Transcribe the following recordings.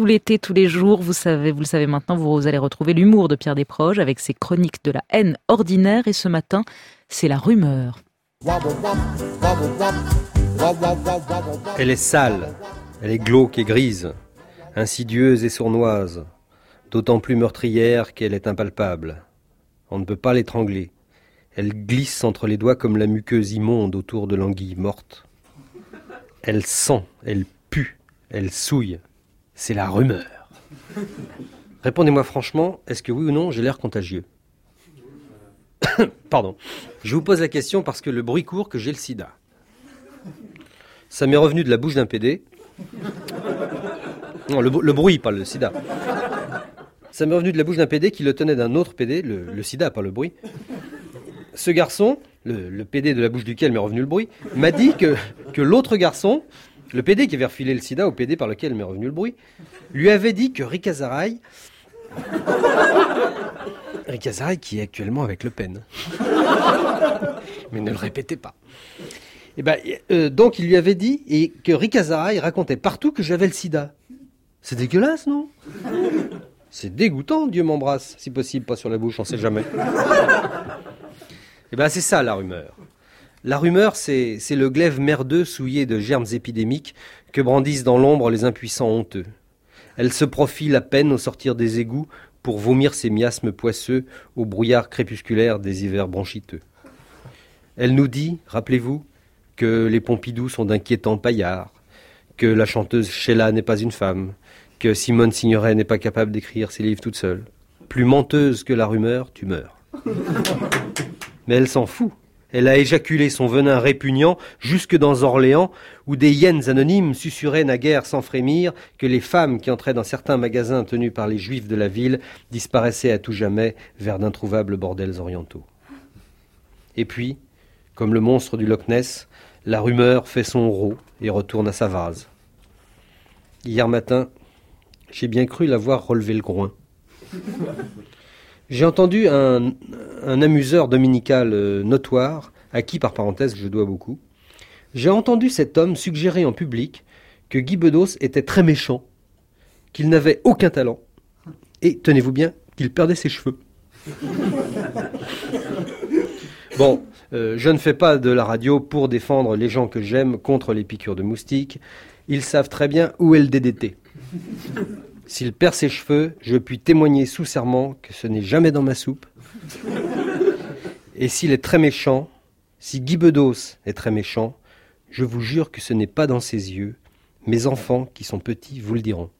tout l'été, tous les jours. Vous savez, vous le savez maintenant, vous allez retrouver l'humour de Pierre Desproges avec ses chroniques de la haine ordinaire. Et ce matin, c'est la rumeur. Elle est sale, elle est glauque et grise, insidieuse et sournoise, d'autant plus meurtrière qu'elle est impalpable. On ne peut pas l'étrangler. Elle glisse entre les doigts comme la muqueuse immonde autour de l'anguille morte. Elle sent, elle pue, elle souille. C'est la rumeur. Répondez-moi franchement, est-ce que oui ou non j'ai l'air contagieux Pardon. Je vous pose la question parce que le bruit court que j'ai le sida. Ça m'est revenu de la bouche d'un PD. Non, le, bruit, pas le sida. Ça m'est revenu de la bouche d'un PD qui le tenait d'un autre PD, le, sida, pas le bruit. Ce garçon, le, PD de la bouche duquel m'est revenu le bruit, m'a dit que, que l'autre garçon, le PD qui avait refilé le sida au PD par lequel m'est revenu le bruit, lui avait dit que Rick Azaray. Rick Azaray qui est actuellement avec Le Pen. Mais ne le répétez pas. Et eh ben, euh, donc il lui avait dit et que Rick Azaray racontait partout que j'avais le sida. C'est dégueulasse, non? C'est dégoûtant, Dieu m'embrasse, si possible, pas sur la bouche, on sait jamais. Eh ben c'est ça la rumeur. La rumeur, c'est le glaive merdeux souillé de germes épidémiques que brandissent dans l'ombre les impuissants honteux. Elle se profile à peine au sortir des égouts pour vomir ses miasmes poisseux au brouillard crépusculaire des hivers bronchiteux. Elle nous dit, rappelez-vous, que les Pompidou sont d'inquiétants paillards, que la chanteuse Sheila n'est pas une femme, que Simone Signoret n'est pas capable d'écrire ses livres toute seule. Plus menteuse que la rumeur, tu meurs. Mais elle s'en fout. Elle a éjaculé son venin répugnant jusque dans Orléans, où des hyènes anonymes susurraient naguère sans frémir que les femmes qui entraient dans certains magasins tenus par les juifs de la ville disparaissaient à tout jamais vers d'introuvables bordels orientaux. Et puis, comme le monstre du Loch Ness, la rumeur fait son rot et retourne à sa vase. Hier matin, j'ai bien cru l'avoir relevé le groin. J'ai entendu un, amuseur dominical euh, notoire, à qui par parenthèse je dois beaucoup. J'ai entendu cet homme suggérer en public que Guy Bedos était très méchant, qu'il n'avait aucun talent, et tenez-vous bien, qu'il perdait ses cheveux. bon, euh, je ne fais pas de la radio pour défendre les gens que j'aime contre les piqûres de moustiques. Ils savent très bien où est le DDT. S'il perd ses cheveux, je puis témoigner sous serment que ce n'est jamais dans ma soupe. Et s'il est très méchant, si Guy Bedos est très méchant, je vous jure que ce n'est pas dans ses yeux. Mes enfants, qui sont petits, vous le diront.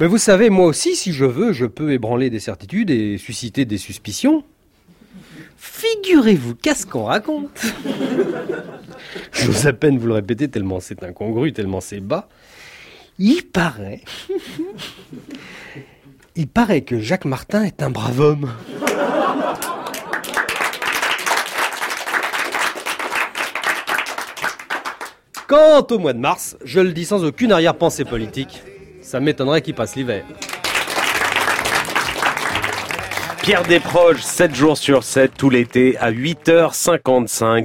Mais vous savez, moi aussi, si je veux, je peux ébranler des certitudes et susciter des suspicions. Figurez-vous qu'est-ce qu'on raconte? J'ose à peine vous le répéter tellement c'est incongru, tellement c'est bas. Il paraît. Il paraît que Jacques Martin est un brave homme. Quant au mois de mars, je le dis sans aucune arrière-pensée politique, ça m'étonnerait qu'il passe l'hiver. Pierre Desproges, 7 jours sur 7, tout l'été, à 8h55.